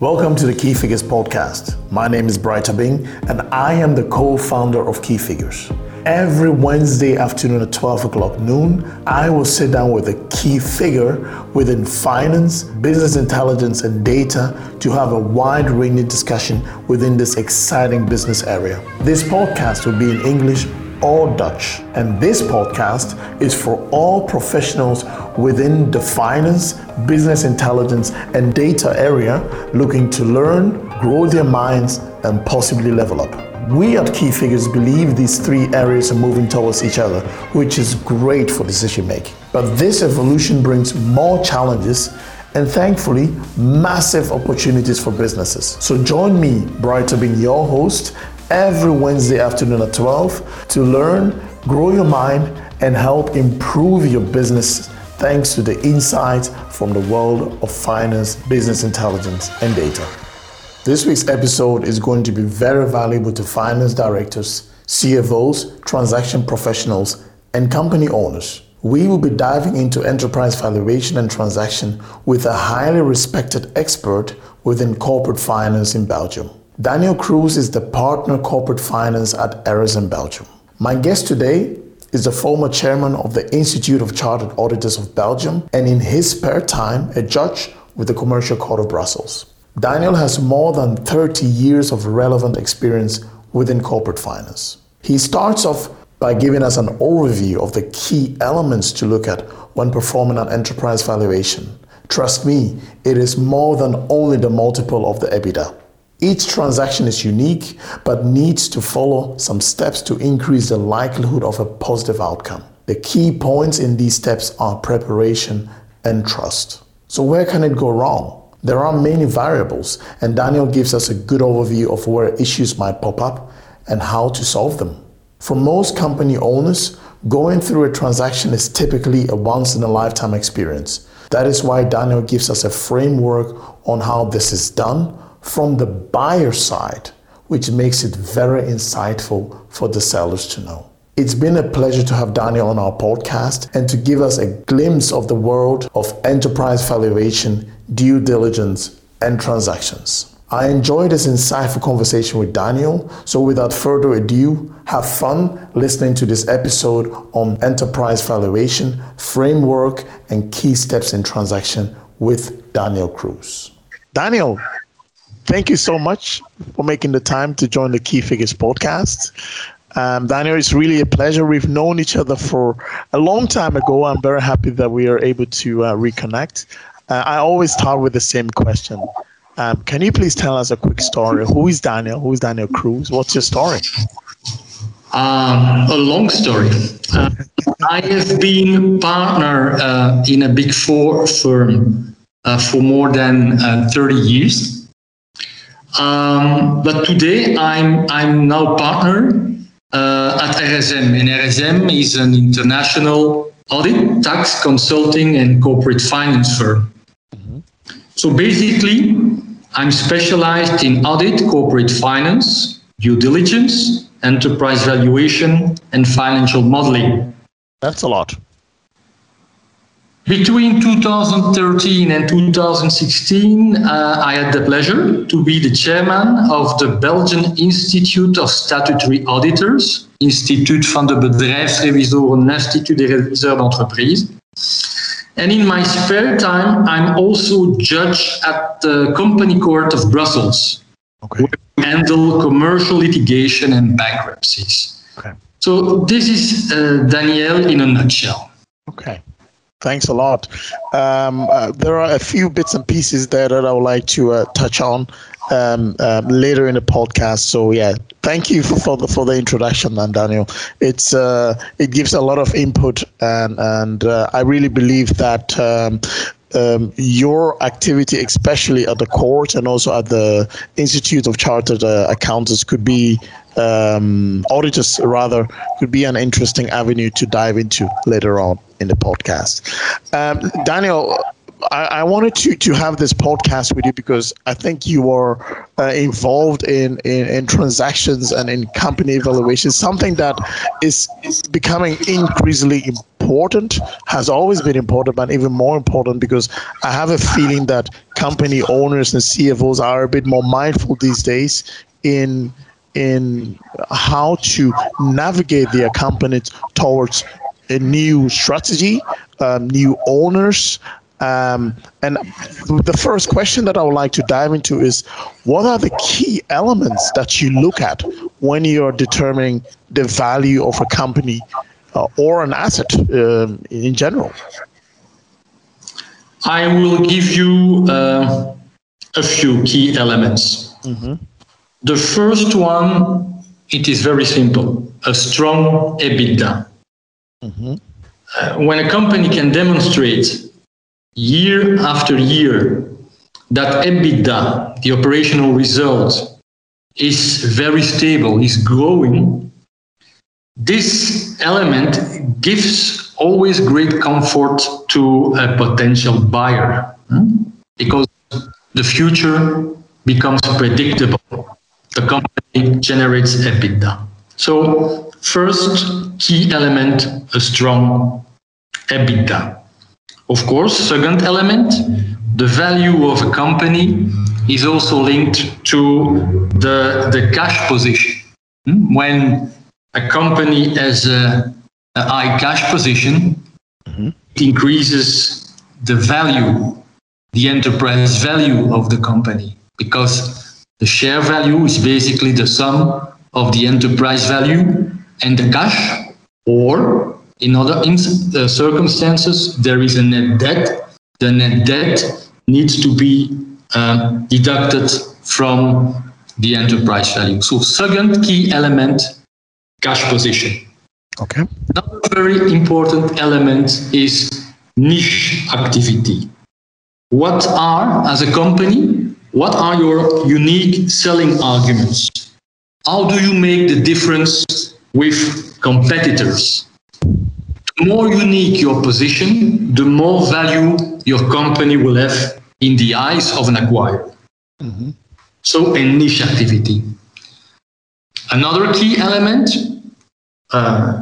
Welcome to the Key Figures podcast. My name is Bright Abing, and I am the co founder of Key Figures. Every Wednesday afternoon at 12 o'clock noon, I will sit down with a key figure within finance, business intelligence, and data to have a wide ranging discussion within this exciting business area. This podcast will be in English or Dutch. And this podcast is for all professionals within the finance, business intelligence, and data area looking to learn, grow their minds, and possibly level up. We at Key Figures believe these three areas are moving towards each other, which is great for decision making. But this evolution brings more challenges and thankfully massive opportunities for businesses. So join me, Bright being your host, every Wednesday afternoon at 12 to learn, grow your mind, and help improve your business thanks to the insights from the world of finance, business intelligence, and data. This week's episode is going to be very valuable to finance directors, CFOs, transaction professionals, and company owners. We will be diving into enterprise valuation and transaction with a highly respected expert within corporate finance in Belgium. Daniel Kroes is the partner corporate finance at RSM Belgium. My guest today is the former chairman of the Institute of Chartered Auditors of Belgium and in his spare time a judge with the Commercial Court of Brussels. Daniel has more than 30 years of relevant experience within corporate finance. He starts off by giving us an overview of the key elements to look at when performing an enterprise valuation. Trust me, it is more than only the multiple of the EBITDA. Each transaction is unique but needs to follow some steps to increase the likelihood of a positive outcome. The key points in these steps are preparation and trust. So, where can it go wrong? There are many variables, and Daniel gives us a good overview of where issues might pop up and how to solve them. For most company owners, going through a transaction is typically a once in a lifetime experience. That is why Daniel gives us a framework on how this is done from the buyer side, which makes it very insightful for the sellers to know. It's been a pleasure to have Daniel on our podcast and to give us a glimpse of the world of enterprise valuation, due diligence, and transactions. I enjoyed this insightful conversation with Daniel, so without further ado, have fun listening to this episode on enterprise valuation, framework, and key steps in transaction with Daniel Kroes. Daniel, thank you so much for making the time to join the Key Figures podcast. Um, Daniel, it's really a pleasure. We've known each other for a long time ago. I'm very happy that we are able to uh, reconnect. Uh, I always start with the same question. Um, can you please tell us a quick story? Who is Daniel? Who is Daniel Kroes? What's your story? Um, a long story. Uh, I have been partner uh, in a big four firm uh, for more than uh, 30 years. Um, but today I'm I'm now partner uh, at RSM, and RSM is an international audit, tax, consulting, and corporate finance firm. So basically, I'm specialized in audit, corporate finance, due diligence, enterprise valuation, and financial modeling. That's a lot. Between 2013 and 2016, uh, I had the pleasure to be the chairman of the Belgian Institute of Statutory Auditors, Instituut van de Bedrijfsrevisoren, Institut des Réviseurs d'entreprise. And in my spare time, I'm also judge at the Company Court of Brussels, okay. where we handle commercial litigation and bankruptcies. Okay. So this is uh, Daniel in a nutshell. Okay. Thanks a lot. Um, uh, there are a few bits and pieces there that I would like to uh, touch on um, um, later in the podcast. So yeah, thank you for, for the for the introduction, man, Daniel. It's uh, it gives a lot of input, and and uh, I really believe that. Um, your activity, especially at the court and also at the Institute of Chartered uh, Accountants, could be um, auditors rather could be an interesting avenue to dive into later on in the podcast. Um, Daniel, I, I, wanted to, to have this podcast with you because I think you are uh, involved in, in, in, transactions and in company evaluation, something that is, becoming increasingly important important, has always been important, but even more important because I have a feeling that company owners and CFOs are a bit more mindful these days in in how to navigate their companies towards a new strategy, um, new owners. Um, and the first question that I would like to dive into is what are the key elements that you look at when you're determining the value of a company uh, or an asset um, in general? I will give you uh, a few key elements. Mm-hmm. The first one, it is very simple a strong EBITDA. Mm-hmm. Uh, when a company can demonstrate year after year that EBITDA, the operational result, is very stable, is growing, this element gives always great comfort to a potential buyer hmm? because the future becomes predictable the company generates EBITDA. So first key element, a strong EBITDA. Of course, second element, the value of a company is also linked to the, the cash position. Hmm? When a company has a, a high cash position, mm-hmm. it increases the value, the enterprise value of the company because the share value is basically the sum of the enterprise value and the cash, or in other uh, circumstances, there is a net debt. The net debt needs to be um, deducted from the enterprise value. So, second key element cash position. Okay. Another very important element is niche activity. What are, as a company, what are your unique selling arguments? How do you make the difference with competitors? The more unique your position, the more value your company will have in the eyes of an acquirer. Mm-hmm. So, a niche activity. Another key element uh,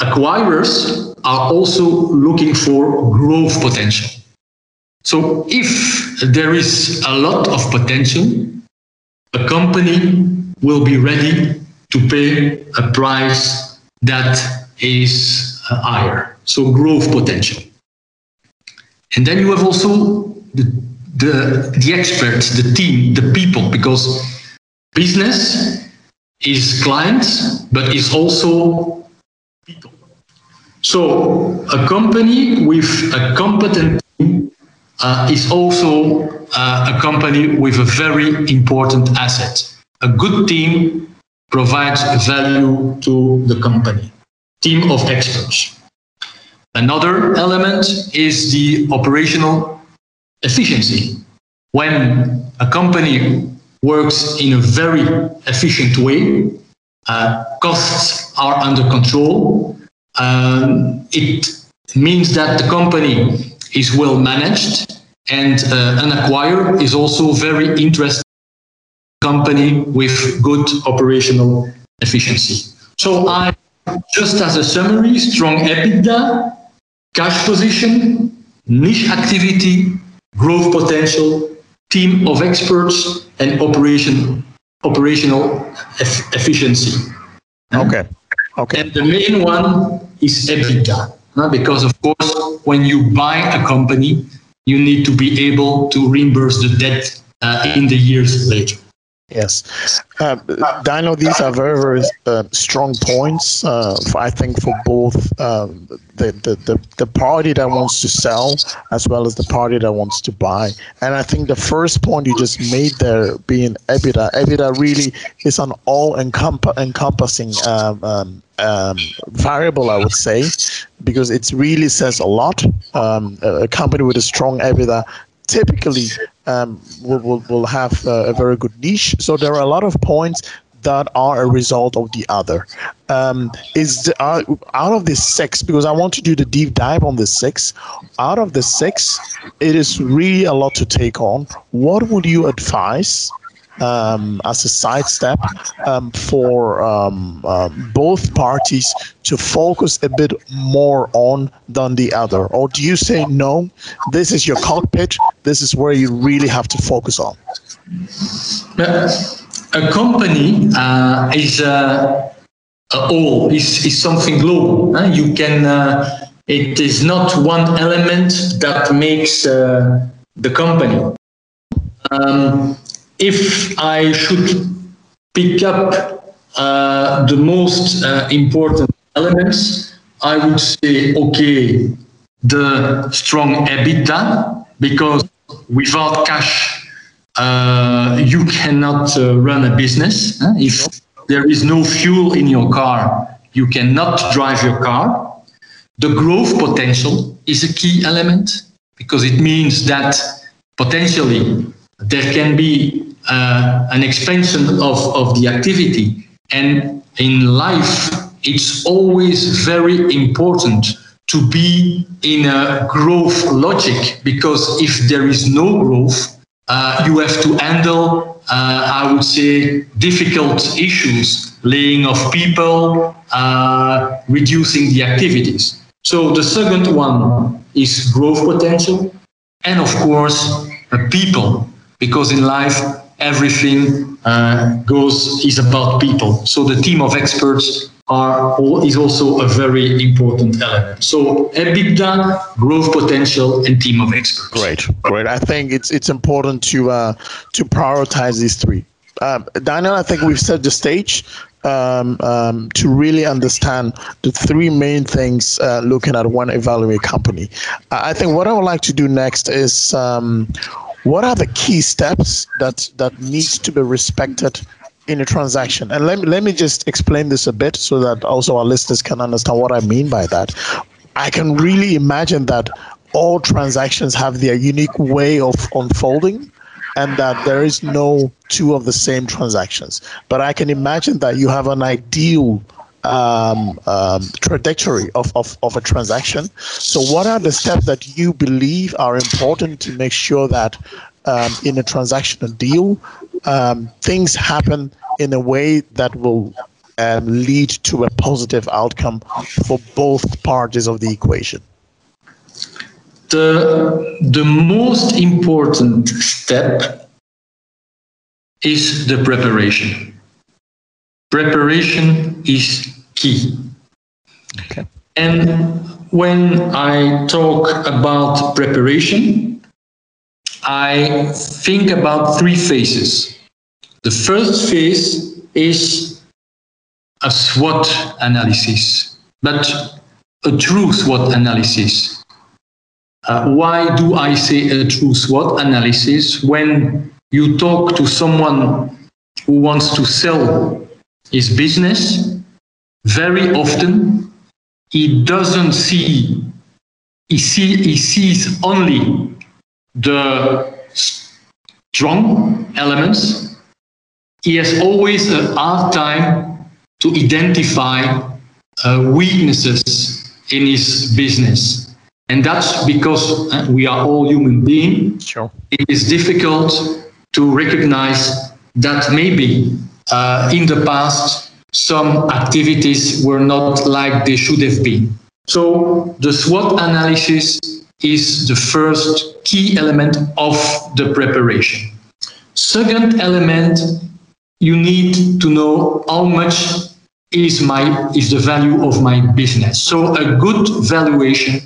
acquirers are also looking for growth potential. So if there is a lot of potential, a company will be ready to pay a price that is higher. So growth potential. And then you have also the, the, the experts, the team, the people, because business is clients, but is also people. So a company with a competent team uh, is also uh, a company with a very important asset. A good team provides value to the company, team of experts. Another element is the operational efficiency. When a company works in a very efficient way, uh, costs are under control. Um, it means that the company is well managed and uh, an acquirer is also very interested company with good operational efficiency. So I just as a summary, strong EBITDA, cash position, niche activity, growth potential, team of experts, and operation operational e- efficiency. Okay. Okay. And the main one is EBITDA because of course when you buy a company you need to be able to reimburse the debt uh, in the years later Yes, uh, Dino, these are very, very uh, strong points. Uh, for, I think for both um, the, the, the the party that wants to sell as well as the party that wants to buy. And I think the first point you just made there, being EBITDA, EBITDA really is an all encompassing um, um, um, variable, I would say, because it really says a lot. Um, a company with a strong EBITDA typically um, will, will, will have a very good niche. So there are a lot of points that are a result of the other. Um, is the, uh, out of the six because I want to do the deep dive on the six. Out of the six, it is really a lot to take on. What would you advise um, as a sidestep um, for um, um, both parties to focus a bit more on than the other? Or do you say, no, this is your cockpit, this is where you really have to focus on? A company uh, is uh, a whole, is, is something global. Uh, you can, uh, it is not one element that makes uh, the company. Um, if I should pick up uh, the most uh, important elements, I would say, okay, the strong EBITDA, because without cash, uh, you cannot uh, run a business. If there is no fuel in your car, you cannot drive your car. The growth potential is a key element because it means that potentially there can be uh, an expansion of, of the activity. And in life, it's always very important to be in a growth logic because if there is no growth, uh, you have to handle, uh, I would say, difficult issues, laying off people, uh, reducing the activities. So the second one is growth potential, and of course, people, because in life everything uh, goes is about people. So the team of experts are is also a very important element. So EBITDA, growth potential, and team of experts. Great, great. I think it's it's important to uh, to prioritize these three. Um, Daniel, I think we've set the stage um, um, to really understand the three main things uh, looking at one evaluate company. I think what I would like to do next is um, what are the key steps that that needs to be respected in a transaction? And let me, let me just explain this a bit so that also our listeners can understand what i mean by that. I can really imagine that all transactions have their unique way of unfolding and that there is no two of the same transactions. But i can imagine that you have an ideal um, um, trajectory of, of, of a transaction. So, what are the steps that you believe are important to make sure that um, in a transactional deal, um, things happen in a way that will um, lead to a positive outcome for both parties of the equation? The, the most important step is the preparation. Preparation is key. Okay. And when I talk about preparation, I think about three phases. The first phase is a SWOT analysis, but a true SWOT analysis. Uh, why do I say a true SWOT analysis? When you talk to someone who wants to sell his business, very often he doesn't see he, see, he sees only the strong elements. He has always a hard time to identify uh, weaknesses in his business. And that's because uh, we are all human beings sure. it is difficult to recognize that maybe uh, in the past some activities were not like they should have been. So the SWOT analysis is the first key element of the preparation. Second element, you need to know how much is my is the value of my business. So a good valuation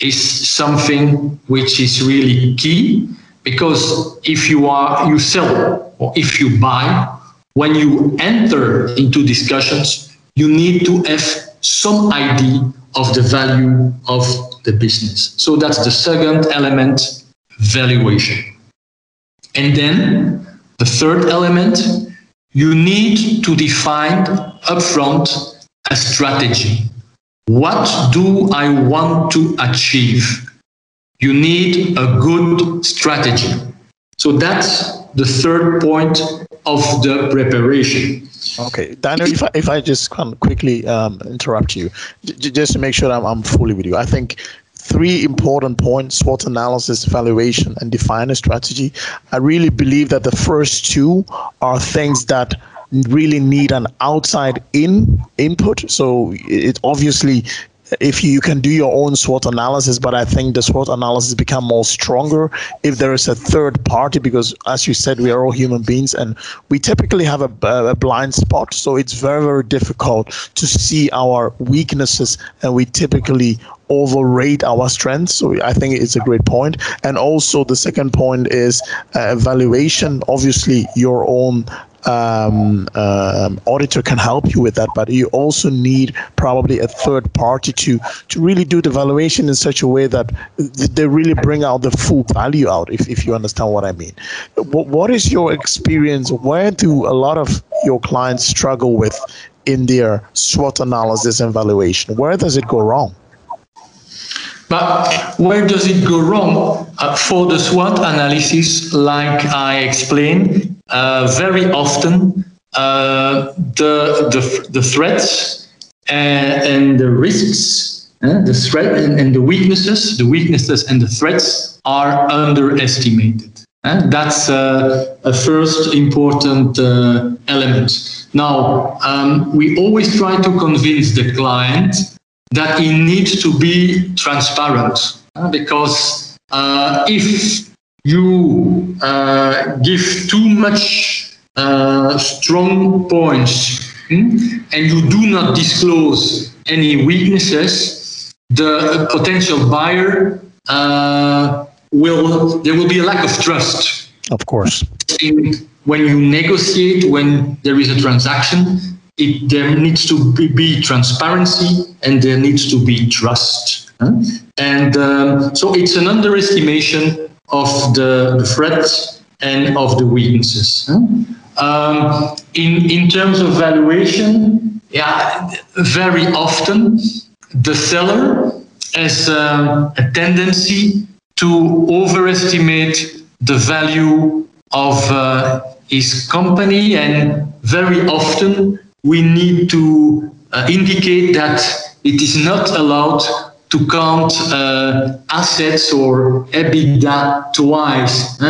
is something which is really key because if you are you sell or if you buy when you enter into discussions, you need to have some idea of the value of the business. So that's the second element, valuation. And then the third element, you need to define upfront a strategy. What do I want to achieve? You need a good strategy. So that's the third point of the preparation. Okay, Daniel, if I, if I just can quickly um, interrupt you, j- just to make sure I'm, I'm fully with you, I think three important points SWOT analysis, evaluation, and define a strategy. I really believe that the first two are things that really need an outside in input so it obviously if you can do your own SWOT analysis, but I think the SWOT analysis become more stronger if there is a third party, because as you said, we are all human beings and we typically have a, a blind spot. So it's very, very difficult to see our weaknesses and we typically overrate our strengths. So I think it's a great point. And also the second point is uh, evaluation. Obviously, your own um, um, auditor can help you with that, but you also need probably a third party to to really do the valuation in such a way that they really bring out the full value out. If if you understand what I mean, what what is your experience? Where do a lot of your clients struggle with in their SWOT analysis and valuation? Where does it go wrong? But where does it go wrong? Uh, for the SWOT analysis, like I explained, very often uh, the, the, the threats and, and the risks, uh, the threat and, and, the weaknesses, the weaknesses and the threats are underestimated. Uh, that's uh, a first important uh, element. Now, um, we always try to convince the client that he needs to be transparent because if you uh, give too much uh, strong points hmm? and you do not disclose any weaknesses, the potential buyer uh, will there will be a lack of trust. Of course. When you negotiate, when there is a transaction, it, there needs to be, be transparency and there needs to be trust. Huh? And um, so it's an underestimation of the, threats and of the weaknesses. Um, in, in terms of valuation, yeah, very often the seller has um, a tendency to overestimate the value of uh, his company, and very often we need to uh, indicate that it is not allowed to count uh, assets or EBITDA twice.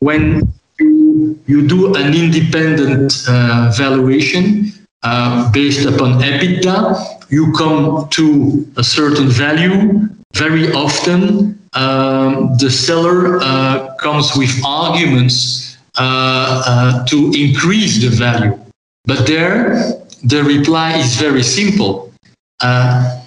When you, you do an independent uh, valuation uh, based upon EBITDA, you come to a certain value. Very often, um, the seller uh, comes with arguments uh, uh, to increase the value. But there, the reply is very simple. Uh,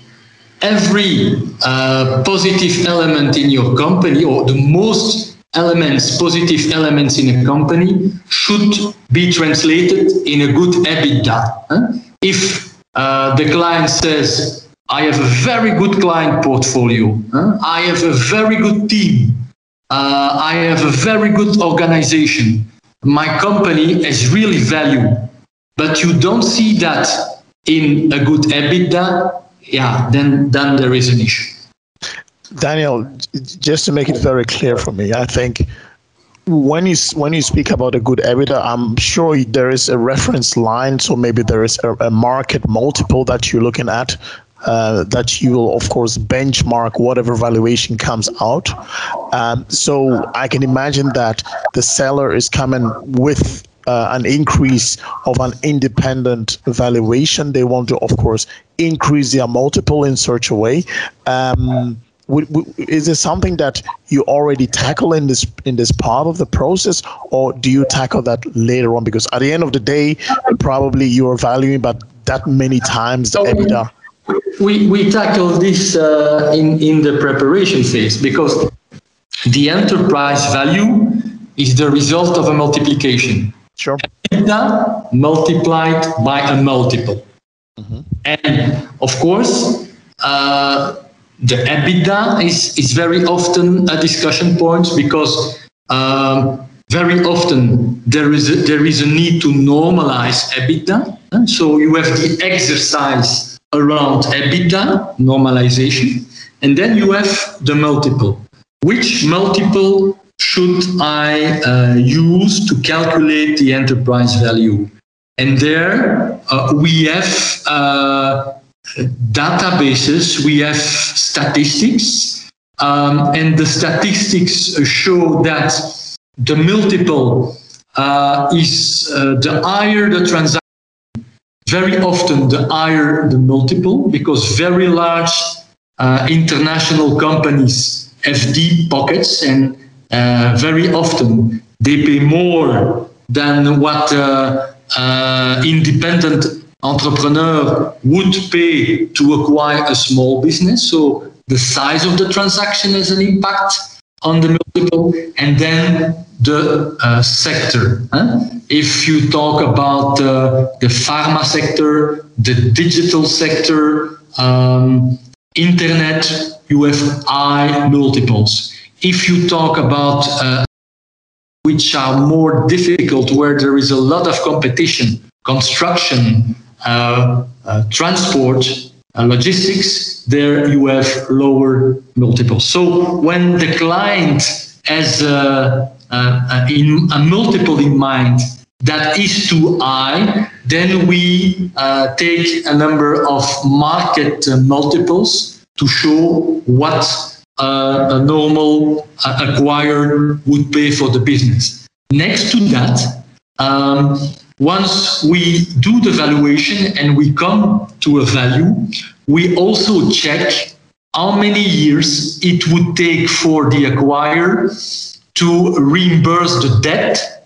every uh, positive element in your company or the most elements, positive elements in a company should be translated in a good EBITDA. Huh? If uh, the client says, I have a very good client portfolio, huh? I have a very good team, uh, I have a very good organization, my company has really value, but you don't see that in a good EBITDA, yeah, then then there is an issue. Daniel, just to make it very clear for me, I think when you when you speak about a good EBITDA, I'm sure there is a reference line, so maybe there is a, a market multiple that you're looking at. Uh, that you will, of course, benchmark whatever valuation comes out. Um, so I can imagine that the seller is coming with uh, an increase of an independent valuation. They want to, of course, increase their multiple in such a way. Um, is this something that you already tackle in this in this part of the process, or do you tackle that later on? Because at the end of the day, probably you are valuing but that many times the EBITDA. We we tackle this uh, in in the preparation phase because the enterprise value is the result of a multiplication. Sure. EBITDA multiplied by a multiple. Mm-hmm. And of course, uh, the EBITDA is, is very often a discussion point because um, very often there is, a, there is a need to normalize EBITDA. And so you have the exercise around EBITDA, normalization, and then you have the multiple. Which multiple should I uh, use to calculate the enterprise value? And there uh, we have uh, databases, we have statistics Um, and the statistics show that the multiple uh, is uh, the higher the transaction, very often the higher the multiple, because very large uh, international companies have deep pockets and uh, very often they pay more than what uh, uh, independent entrepreneur would pay to acquire a small business. So the size of the transaction has an impact on the multiple, and then the uh, sector. Huh? If you talk about uh, the pharma sector, the digital sector, um, internet, you have high multiples. If you talk about uh, which are more difficult, where there is a lot of competition, construction, uh, uh, transport, uh, logistics, there you have lower multiples. So when the client has a, a, in, a multiple in mind that is too high, then we uh, take a number of market uh, multiples to show what uh, a normal acquirer would pay for the business. Next to that, um, once we do the valuation and we come to a value, we also check how many years it would take for the acquirer to reimburse the debt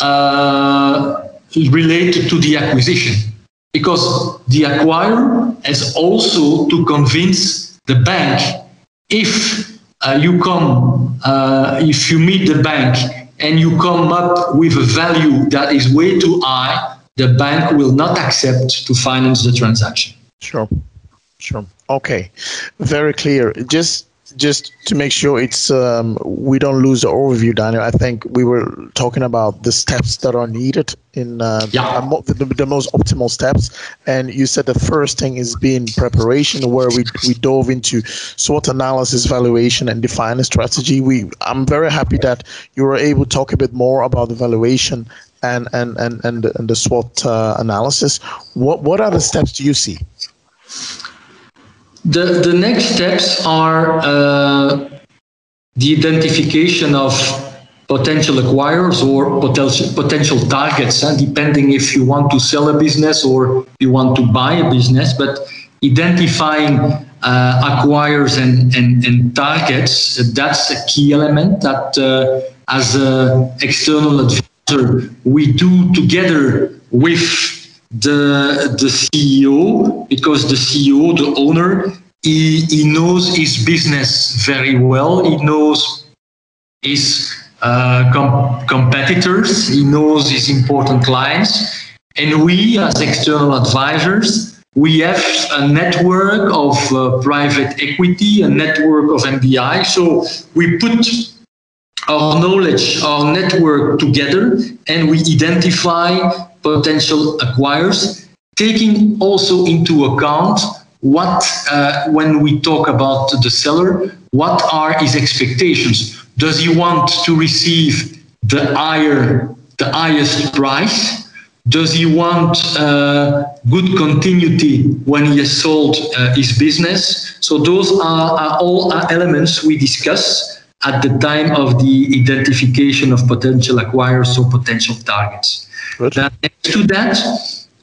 uh, related to the acquisition. Because the acquirer has also to convince the bank if uh, you come, uh, if you meet the bank and you come up with a value that is way too high, the bank will not accept to finance the transaction. Sure, sure. Okay, very clear. Just just to make sure it's um, we don't lose the overview, Daniel. I think we were talking about the steps that are needed in uh, yeah. the, the, most optimal steps, and you said the first thing is being preparation, where we we dove into SWOT analysis, valuation, and define a strategy. We I'm very happy that you were able to talk a bit more about the valuation and and and and, and the SWOT uh, analysis. What what other steps do you see? The, the next steps are uh, the identification of potential acquirers or potential potential targets, uh, depending if you want to sell a business or you want to buy a business. But identifying uh, acquirers and, and, and targets, that's a key element that uh, as an external advisor we do together with the the CEO because the CEO, the owner, he, he knows his business very well. He knows his uh, com- competitors. He knows his important clients. And we, as external advisors, we have a network of uh, private equity, a network of MBI. So we put our knowledge, our network together, and we identify potential acquirers, taking also into account what, uh, when we talk about the seller, what are his expectations? Does he want to receive the higher, the highest price? Does he want uh, good continuity when he has sold uh, his business? So those are, are all elements we discuss at the time of the identification of potential acquirers or potential targets. Good. next to that,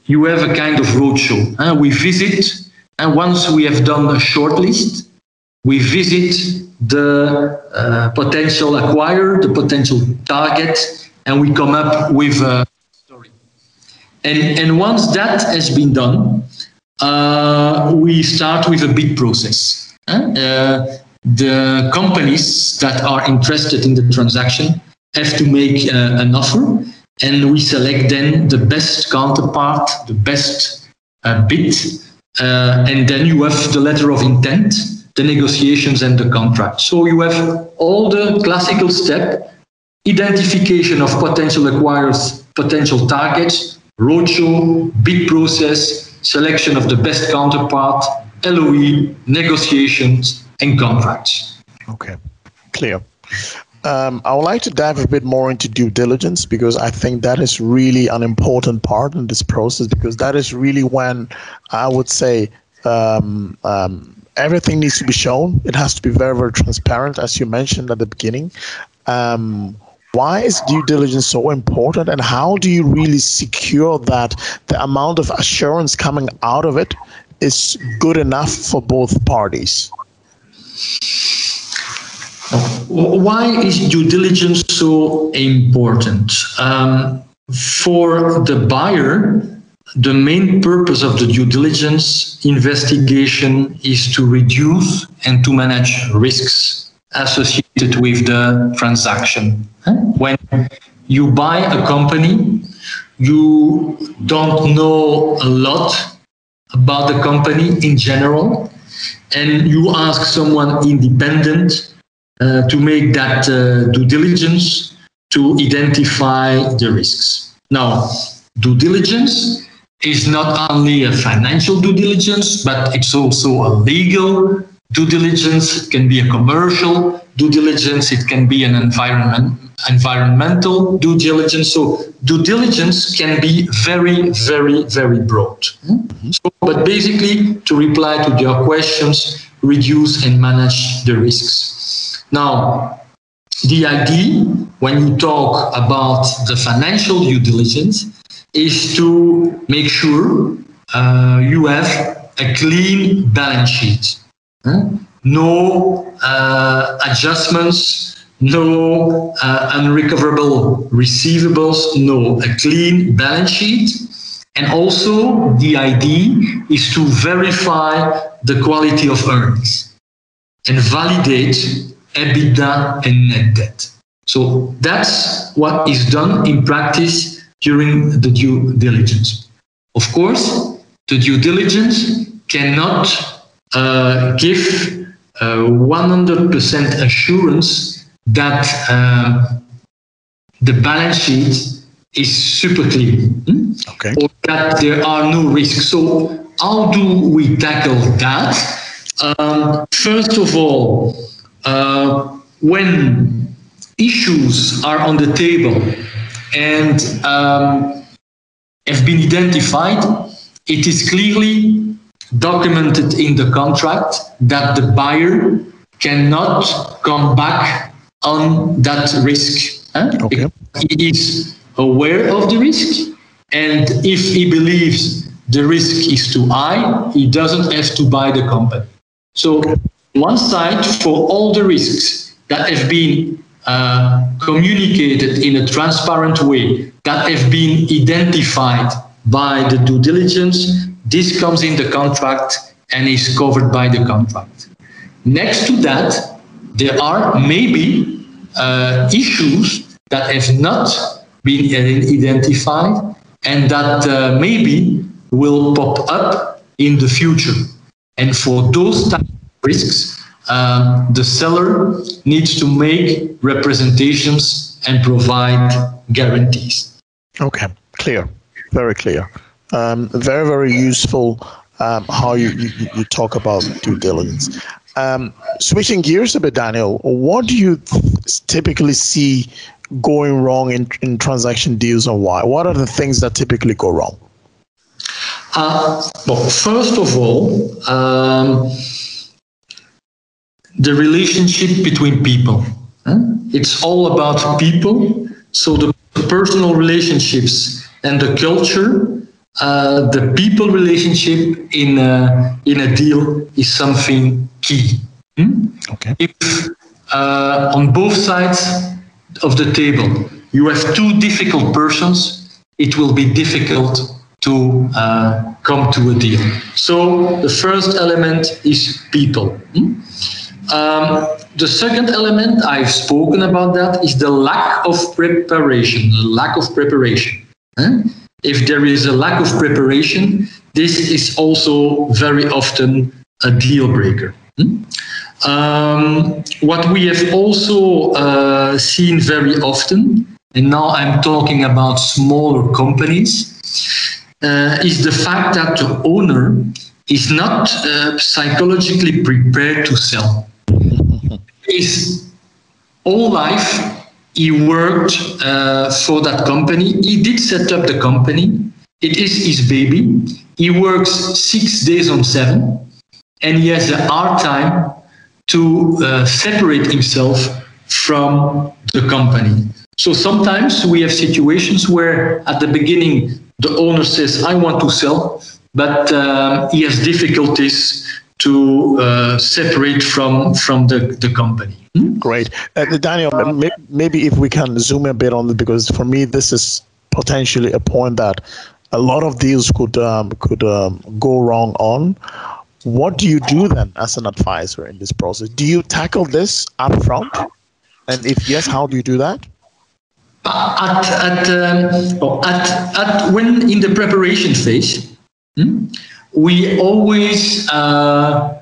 you have a kind of roadshow. Uh, we visit, and once we have done a shortlist, we visit the uh, potential acquirer, the potential target, and we come up with a story. And, and once that has been done, uh, we start with a bid process. Uh, the companies that are interested in the transaction have to make uh, an offer and we select then the best counterpart, the best uh, bid, uh, and then you have the letter of intent, the negotiations, and the contract. So you have all the classical step: identification of potential acquirers, potential targets, roadshow, bid process, selection of the best counterpart, LOE, negotiations, and contracts. Okay, clear. Um, I would like to dive a bit more into due diligence because I think that is really an important part in this process because that is really when I would say um, um, everything needs to be shown. It has to be very, very transparent, as you mentioned at the beginning. Um, why is due diligence so important, and how do you really secure that the amount of assurance coming out of it is good enough for both parties? Why is due diligence so important? Um, for the buyer, the main purpose of the due diligence investigation is to reduce and to manage risks associated with the transaction. When you buy a company, you don't know a lot about the company in general, and you ask someone independent uh, to make that uh, due diligence to identify the risks. Now, due diligence is not only a financial due diligence, but it's also a legal due diligence. It can be a commercial due diligence. It can be an environment, environmental due diligence. So due diligence can be very, very, very broad. Mm-hmm. So, but basically, to reply to your questions, reduce and manage the risks. Now, the idea when you talk about the financial due diligence is to make sure uh, you have a clean balance sheet. Huh? No uh, adjustments, no uh, unrecoverable receivables, no, a clean balance sheet. And also, the idea is to verify the quality of earnings and validate EBITDA and net debt. So that's what is done in practice during the due diligence. Of course, the due diligence cannot uh, give uh, 100% assurance that uh, the balance sheet is super clean hmm? okay. or that there are no risks. So, how do we tackle that? Um, first of all, uh, when issues are on the table and um, have been identified, it is clearly documented in the contract that the buyer cannot come back on that risk. Huh? Okay. He is aware of the risk, and if he believes the risk is too high, he doesn't have to buy the company. So, one side for all the risks that have been uh, communicated in a transparent way that have been identified by the due diligence, this comes in the contract and is covered by the contract. Next to that, there are maybe uh, issues that have not been identified and that uh, maybe will pop up in the future. And for those type of risks, um, the seller needs to make representations and provide guarantees. Okay, clear, very clear. Um, very, very useful um, how you, you, you, talk about due diligence. Um, switching gears a bit, Daniel, what do you typically see going wrong in, in transaction deals and why? What are the things that typically go wrong? Uh, well, first of all, um, the relationship between people. It's all about people. So the personal relationships and the culture, uh, the people relationship in a, in a deal is something key. Hmm? Okay. If uh, on both sides of the table you have two difficult persons, it will be difficult to uh, come to a deal. So the first element is people. Hmm? Um, the second element, I've spoken about that, is the lack of preparation. The lack of preparation. Huh? If there is a lack of preparation, this is also very often a deal breaker. Hmm? Um, what we have also uh, seen very often, and now I'm talking about smaller companies, uh, is the fact that the owner is not uh, psychologically prepared to sell his whole life he worked uh, for that company. He did set up the company. It is his baby. He works six days on seven. And he has a hard time to uh, separate himself from the company. So sometimes we have situations where at the beginning the owner says, I want to sell, but um, he has difficulties to uh, separate from from the, the company. Hmm? Great. Uh, Daniel, maybe if we can zoom a bit on it, because for me, this is potentially a point that a lot of deals could um, could um, go wrong on. What do you do then as an advisor in this process? Do you tackle this up front? And if yes, how do you do that? At at um, at, at when in the preparation phase, hmm, we always uh,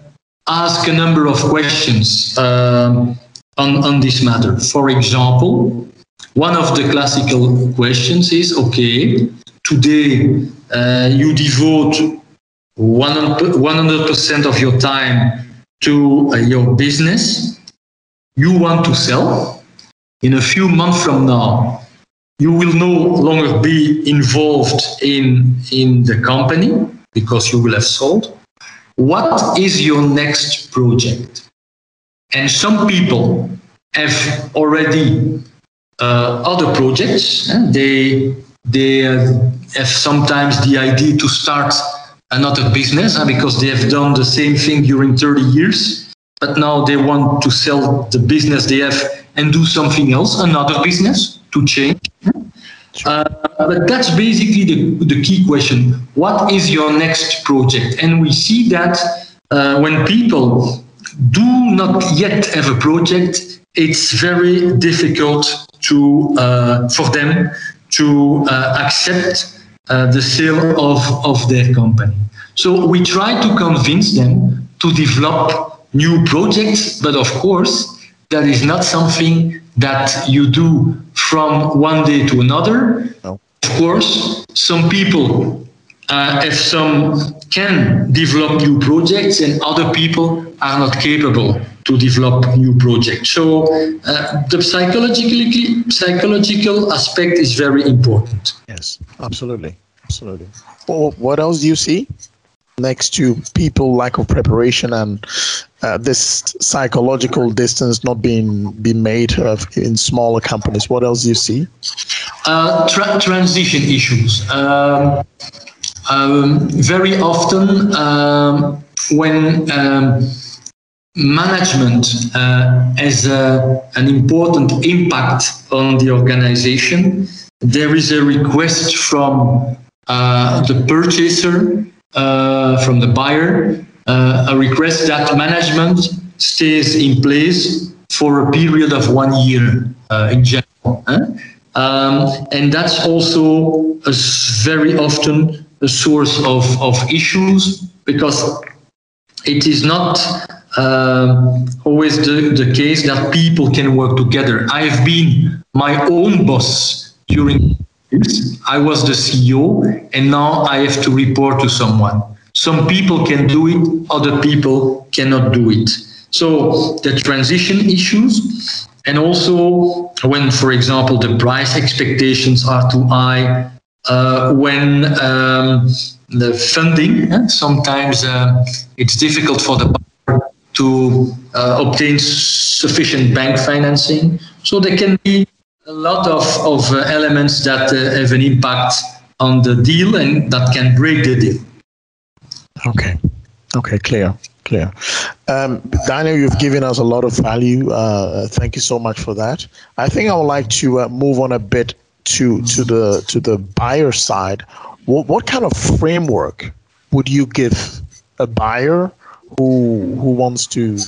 ask a number of questions um, on on this matter. For example, one of the classical questions is: Okay, today uh, you devote 100% of your time to uh, your business, you want to sell. In a few months from now, you will no longer be involved in, in the company because you will have sold. What is your next project? And some people have already uh, other projects. They, they have sometimes the idea to start another business because they have done the same thing during 30 years, but now they want to sell the business they have and do something else, another business to change. Uh, but that's basically the, the key question. What is your next project? And we see that uh, when people do not yet have a project, it's very difficult to uh, for them to uh, accept the sale of, of their company. So we try to convince them to develop new projects, but of course, that is not something that you do from one day to another. No. Of course, some people, uh, if some can develop new projects, and other people are not capable to develop new projects. So uh, the psychologically psychological aspect is very important. Yes, absolutely, absolutely. Well, what else do you see next to people lack of preparation and uh, this psychological distance not being being made uh, in smaller companies? What else do you see? Uh, tra- transition issues. Um, um, very often, um, when um, management uh, has a, an important impact on the organization, there is a request from uh, the purchaser, uh, from the buyer, uh, a request that management stays in place for a period of one year uh, in general. Um, and that's also a very often a source of, of issues because it is not uh, always the, the case that people can work together. I have been my own boss during years. I was the CEO, and now I have to report to someone. Some people can do it, other people cannot do it. So the transition issues, and also when, for example, the price expectations are too high, uh, when um, the funding, eh, sometimes uh, it's difficult for the to uh, obtain sufficient bank financing. So there can be a lot of, of uh, elements that uh, have an impact on the deal and that can break the deal. Okay. Okay, clear, clear. Um, Daniel, you've given us a lot of value. Uh, thank you so much for that. I think I would like to uh, move on a bit to to the to the buyer side. What, what kind of framework would you give a buyer who who wants to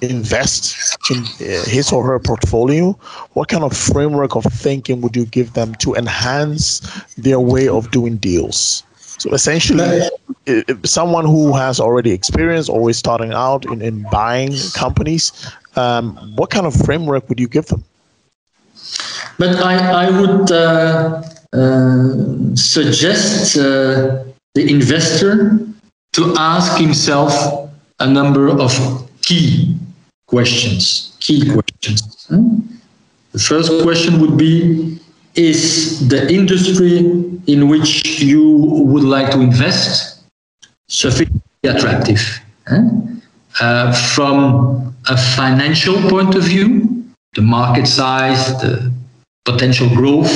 invest in uh, his or her portfolio what kind of framework of thinking would you give them to enhance their way of doing deals? So essentially someone who has already experience always starting out in, in buying companies um, what kind of framework would you give them? But i, I would uh, uh, suggest uh, the investor to ask himself a number of key questions. Key questions. The first question would be Is the industry in which you would like to invest sufficiently attractive? Uh, from a financial point of view, the market size, the potential growth,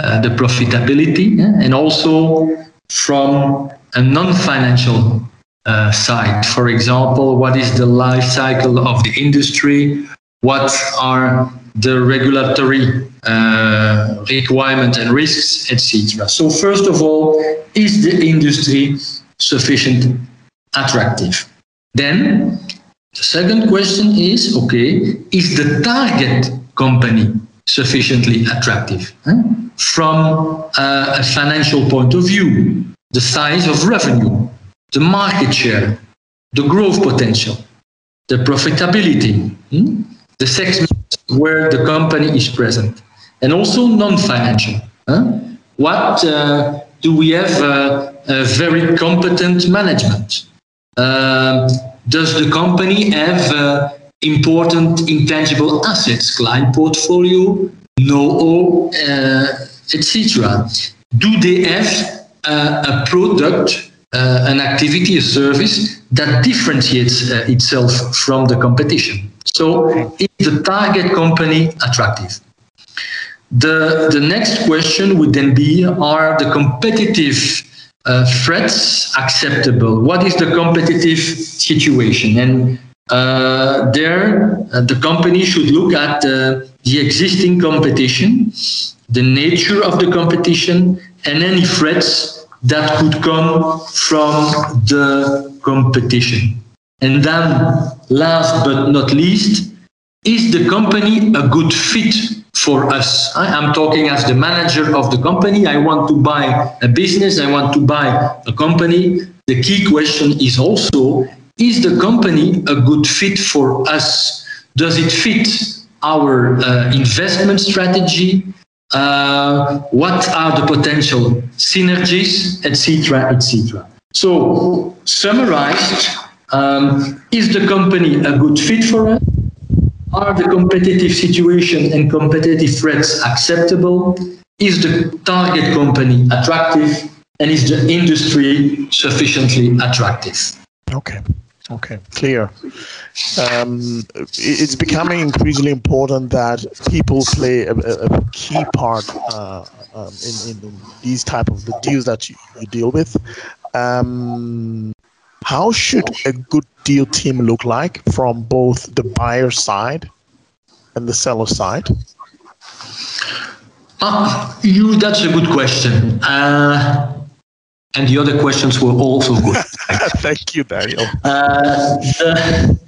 uh, the profitability, and also from a non-financial uh, side. For example, what is the life cycle of the industry? What are the regulatory uh, requirements and risks, etc. So first of all, is the industry sufficient attractive? Then the second question is, okay, is the target company sufficiently attractive? Huh? From uh, a financial point of view, the size of revenue, the market share, the growth potential, the profitability, hmm? the segment where the company is present, and also non-financial. Huh? What uh, do we have uh, a very competent management? Uh, does the company have uh, important intangible assets, client portfolio, know-how, uh, etc.? Do they have a product, uh, an activity, a service that differentiates uh, itself from the competition? So, is the target company attractive? The, the next question would then be Are the competitive uh, threats acceptable? What is the competitive situation? And uh, there, uh, the company should look at the existing competition, the nature of the competition, and any threats that could come from the competition. And then, last but not least, is the company a good fit for us? I'm talking as the manager of the company. I want to buy a business, I want to buy a company. The key question is also is the company a good fit for us? Does it fit our uh, investment strategy? Uh, what are the potential synergies, etc., etc. So, summarized, um, is the company a good fit for us? Are the competitive situation and competitive threats acceptable? Is the target company attractive? And is the industry sufficiently attractive? Okay. Okay, clear. Um, it's becoming increasingly important that people play a, a key part uh, um, in, in, these type of the deals that you, you deal with. Um, how should a good deal team look like from both the buyer side and the seller side? Uh, you, that's a good question. Uh, and the other questions were also good. Thank you, Daniel. Uh, the,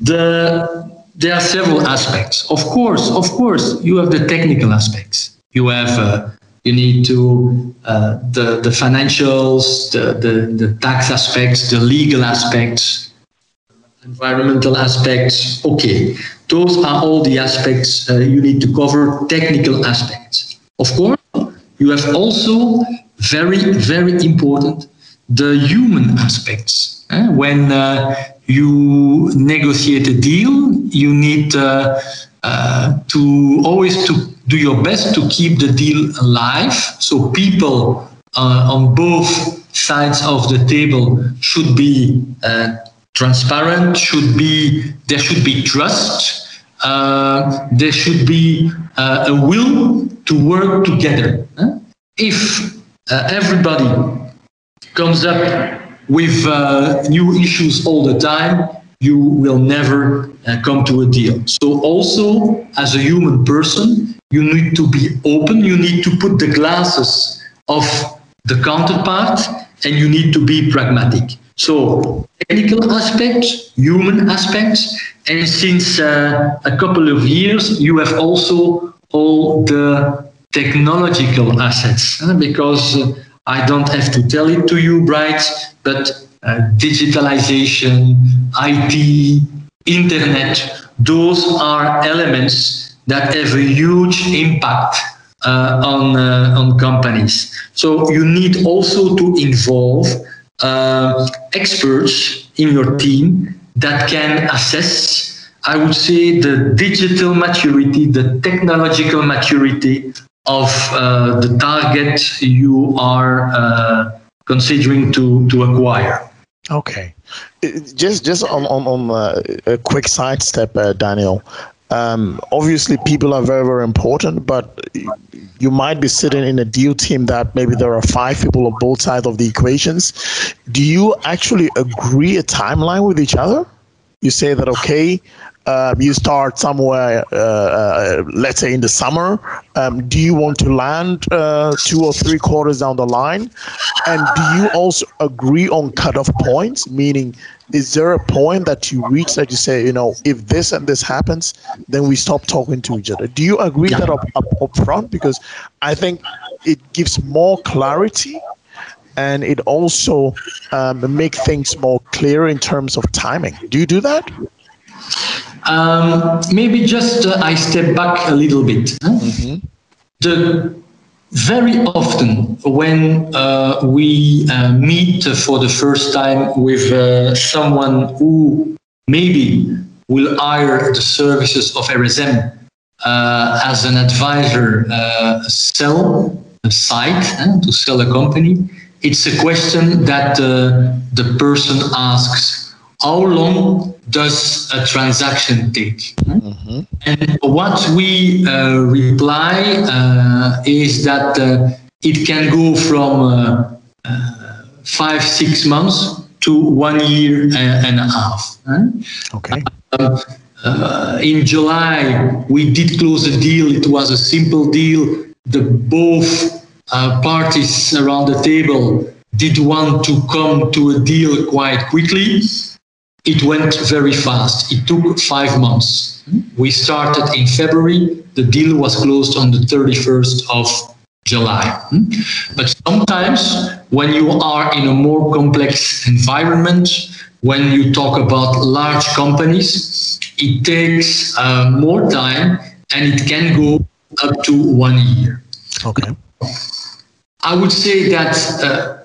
the, there are several aspects. Of course, of course, you have the technical aspects. You have uh, you need to uh, the the financials, the, the the tax aspects, the legal aspects, environmental aspects. Okay, those are all the aspects uh, you need to cover. Technical aspects, of course. You have also very very important the human aspects. Eh? When uh, you negotiate a deal, you need uh, uh, to always to do your best to keep the deal alive. So people uh, on both sides of the table should be uh, transparent. Should be there should be trust. Uh, there should be a will to work together. Huh? If uh, everybody comes up with uh, new issues all the time, you will never uh, come to a deal. So, also as a human person, you need to be open, you need to put the glasses of the counterpart, and you need to be pragmatic. So, technical aspects, human aspects, and since uh, a couple of years, you have also all the technological assets, uh, because uh, I don't have to tell it to you, Bright, but uh, digitalization, IT, internet, those are elements that have a huge impact uh, on, uh, on companies. So you need also to involve uh, experts in your team that can assess, I would say, the digital maturity, the technological maturity of uh, the target you are uh, considering to, to acquire. Okay. Just just on on, on uh, a quick sidestep, uh, Daniel. Um, obviously, people are very very important, but you might be sitting in a deal team that maybe there are five people on both sides of the equations. Do you actually agree a timeline with each other? You say that okay, uh, you start somewhere, uh, uh, let's say in the summer. Um, do you want to land uh, two or three quarters down the line? And do you also agree on cutoff points? Meaning, is there a point that you reach that you say, you know, if this and this happens, then we stop talking to each other? Do you agree yeah. that up, up, up front? Because I think it gives more clarity and it also um, make things more clear in terms of timing. Do you do that? Um, maybe just uh, I step back a little bit. Huh? Mm-hmm. The very often when uh, we uh, meet for the first time with uh, someone who maybe will hire the services of RSM uh, as an advisor, uh, sell a site to sell a company, it's a question that the person asks: How long does a transaction take? Mm-hmm. And what we uh, reply uh, is that uh, it can go from uh, uh, five, six months to one year and a half. Okay. Uh, in July, we did close a deal. It was a simple deal. The both parties around the table did want to come to a deal quite quickly it went very fast. It took five months. We started in February. The deal was closed on the 31st of July. But sometimes, when you are in a more complex environment, when you talk about large companies, it takes uh, more time and it can go up to one year. Okay. I would say that uh,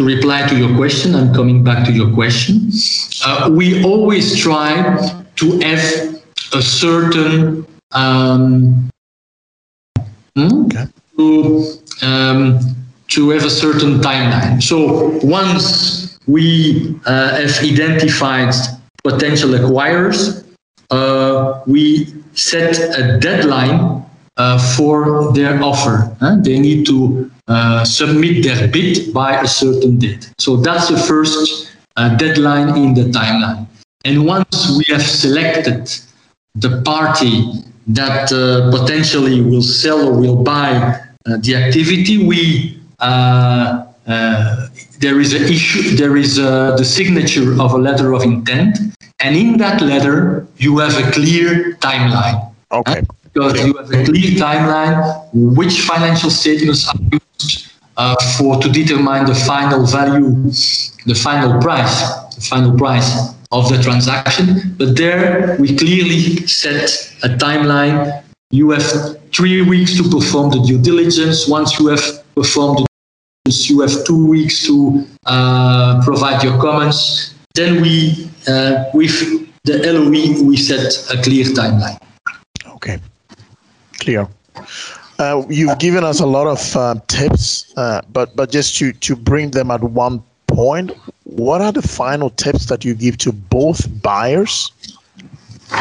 to reply to your question, I'm coming back to your question. Uh, we always try to have a certain um, hmm? okay. to, um, to have a certain timeline. So once we uh, have identified potential acquirers, uh, we set a deadline for their offer. They need to uh, submit their bid by a certain date. So that's the first uh, deadline in the timeline. And once we have selected the party that uh, potentially will sell or will buy uh, the activity, we uh, there is an issue. There is the signature of a letter of intent, and in that letter you have a clear timeline. Okay because you have a clear timeline which financial statements are used uh, for to determine the final value, the final price, the final price of the transaction. But there we clearly set a timeline. You have three weeks to perform the due diligence. Once you have performed the diligence, you have two weeks to uh, provide your comments. Then we, uh, with the LOE, we set a clear timeline. Okay clear. Uh, you've given us a lot of uh, tips, uh, but but just to to bring them at one point, what are the final tips that you give to both buyers,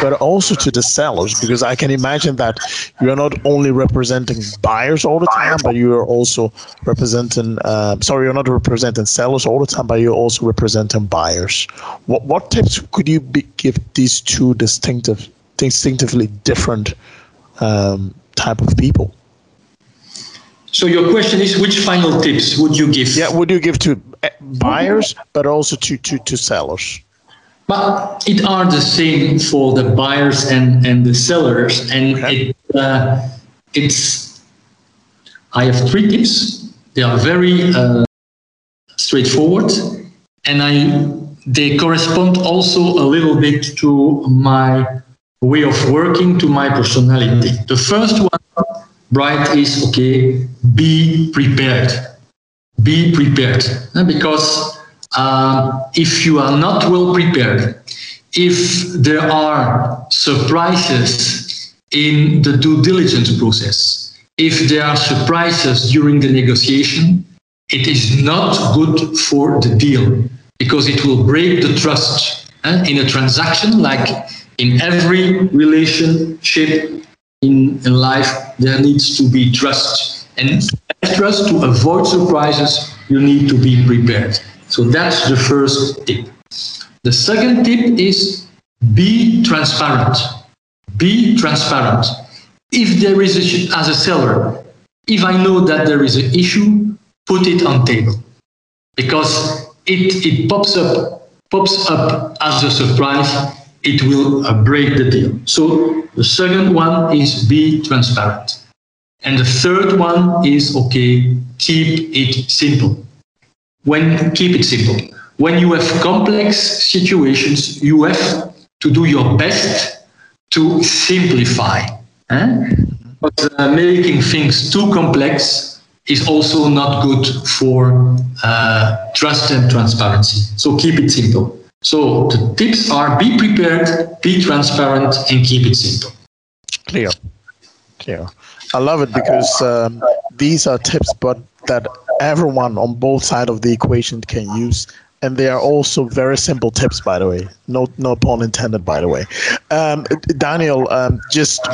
but also to the sellers? Because I can imagine that you are not only representing buyers all the time, but you are also representing. Uh, sorry, you're not representing sellers all the time, but you're also representing buyers. What what tips could you be, give these two distinctive, distinctively different? Um, type of people. So your question is, which final tips would you give? Yeah, would you give to eh, buyers, but also to to, to sellers? But it are the same for the buyers and and the sellers, and okay. it uh, it's. I have three tips. They are very uh, straightforward, and I they correspond also a little bit to my way of working to my personality. The first one, Bright, is okay, be prepared. Be prepared. Because uh, if you are not well prepared, if there are surprises in the due diligence process, if there are surprises during the negotiation, it is not good for the deal. because it will break the trust eh? in a transaction like in every relationship in, life there needs to be trust. And trust to avoid surprises you need to be prepared. So that's the first tip. The second tip is be transparent. Be transparent. If there is a, as a seller if i know that there is an issue put it on table. Because it, it pops up pops up as a surprise it will uh, break the deal so the second one is be transparent and the third one is okay keep it simple when keep it simple when you have complex situations you have to do your best to simplify eh? but uh, making things too complex is also not good for uh, trust and transparency. So keep it simple. So the tips are be prepared, be transparent, and keep it simple. Clear. Clear. I love it because um, these are tips, but that everyone on both sides of the equation can use and they are also very simple tips by the way no no pun intended by the way um, daniel um, just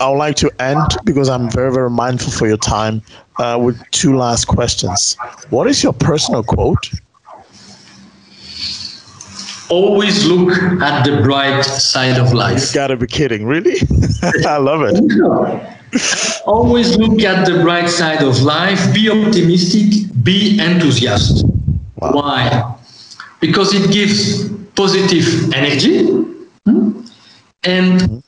i would like to end because i'm very very mindful for your time uh, with two last questions what is your personal quote always look at the bright side of life you gotta be kidding really i love it always look at the bright side of life be optimistic be enthusiastic Wow. Why? Because it gives positive energy. Hmm? And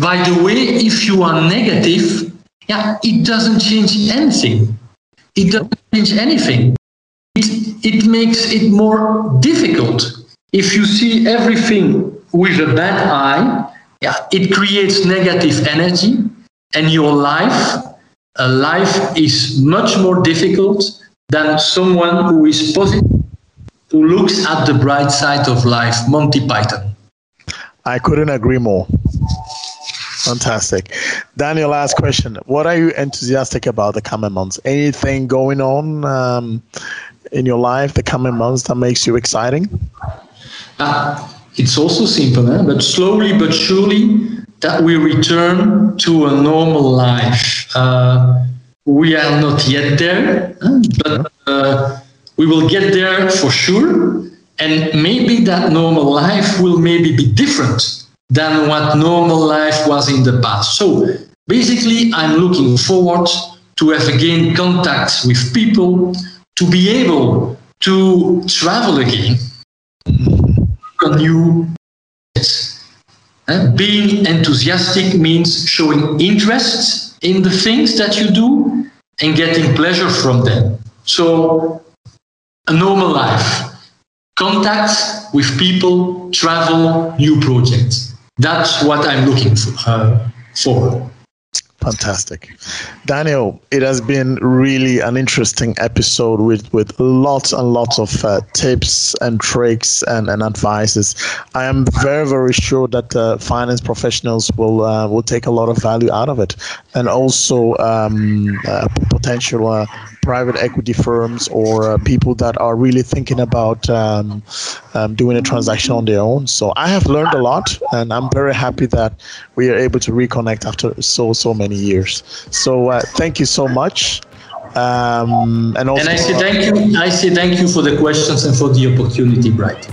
by the way, if you are negative, yeah, it doesn't change anything. It doesn't change anything. It, it makes it more difficult. If you see everything with a bad eye, yeah, it creates negative energy, and your life, a life is much more difficult than someone who is positive, who looks at the bright side of life, Monty Python. I couldn't agree more. Fantastic. Daniel, last question. What are you enthusiastic about the coming months? Anything going on um, in your life the coming months that makes you exciting? Uh, it's also simple, but slowly but surely that we return to a normal life. Uh, we are not yet there, but uh, we will get there for sure. And maybe that normal life will maybe be different than what normal life was in the past. So basically, I'm looking forward to have again contact with people, to be able to travel again, new. Uh, being enthusiastic means showing interest in the things that you do and getting pleasure from them. So, a normal life, contact with people, travel, new projects. That's what I'm looking for. Uh, for. Fantastic. Daniel, it has been really an interesting episode with, with lots and lots of uh, tips and tricks and, and advices. I am very, very sure that uh, finance professionals will uh, will take a lot of value out of it. And also um, uh, potential uh, private equity firms or uh, people that are really thinking about um, um, doing a transaction on their own. So I have learned a lot, and I'm very happy that we are able to reconnect after so so many years. So uh, thank you so much. Um, and also, and I say thank you. I say thank you for the questions and for the opportunity, Bright.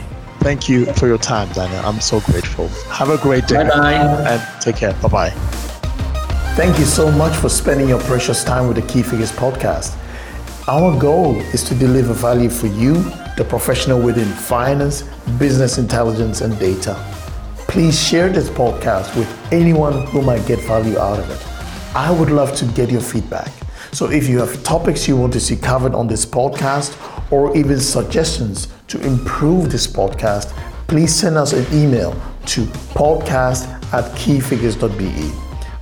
Thank you for your time, Daniel. I'm so grateful. Have a great day. Bye bye. And take care. Bye bye. Thank you so much for spending your precious time with the Key Figures podcast. Our goal is to deliver value for you, the professional within finance, business intelligence, and data. Please share this podcast with anyone who might get value out of it. I would love to get your feedback. So if you have topics you want to see covered on this podcast or even suggestions to improve this podcast, please send us an email to podcast at keyfigures.be.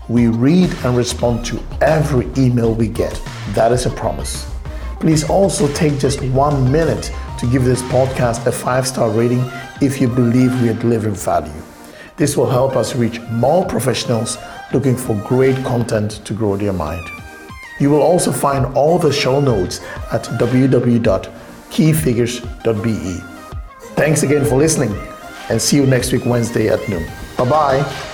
We read and respond to every email we get. That is a promise. Please also take just one minute to give this podcast a five star rating if you believe we are delivering value. This will help us reach more professionals looking for great content to grow their mind. You will also find all the show notes at www.keyfigures.be. Thanks again for listening and see you next week, Wednesday at noon. Bye bye.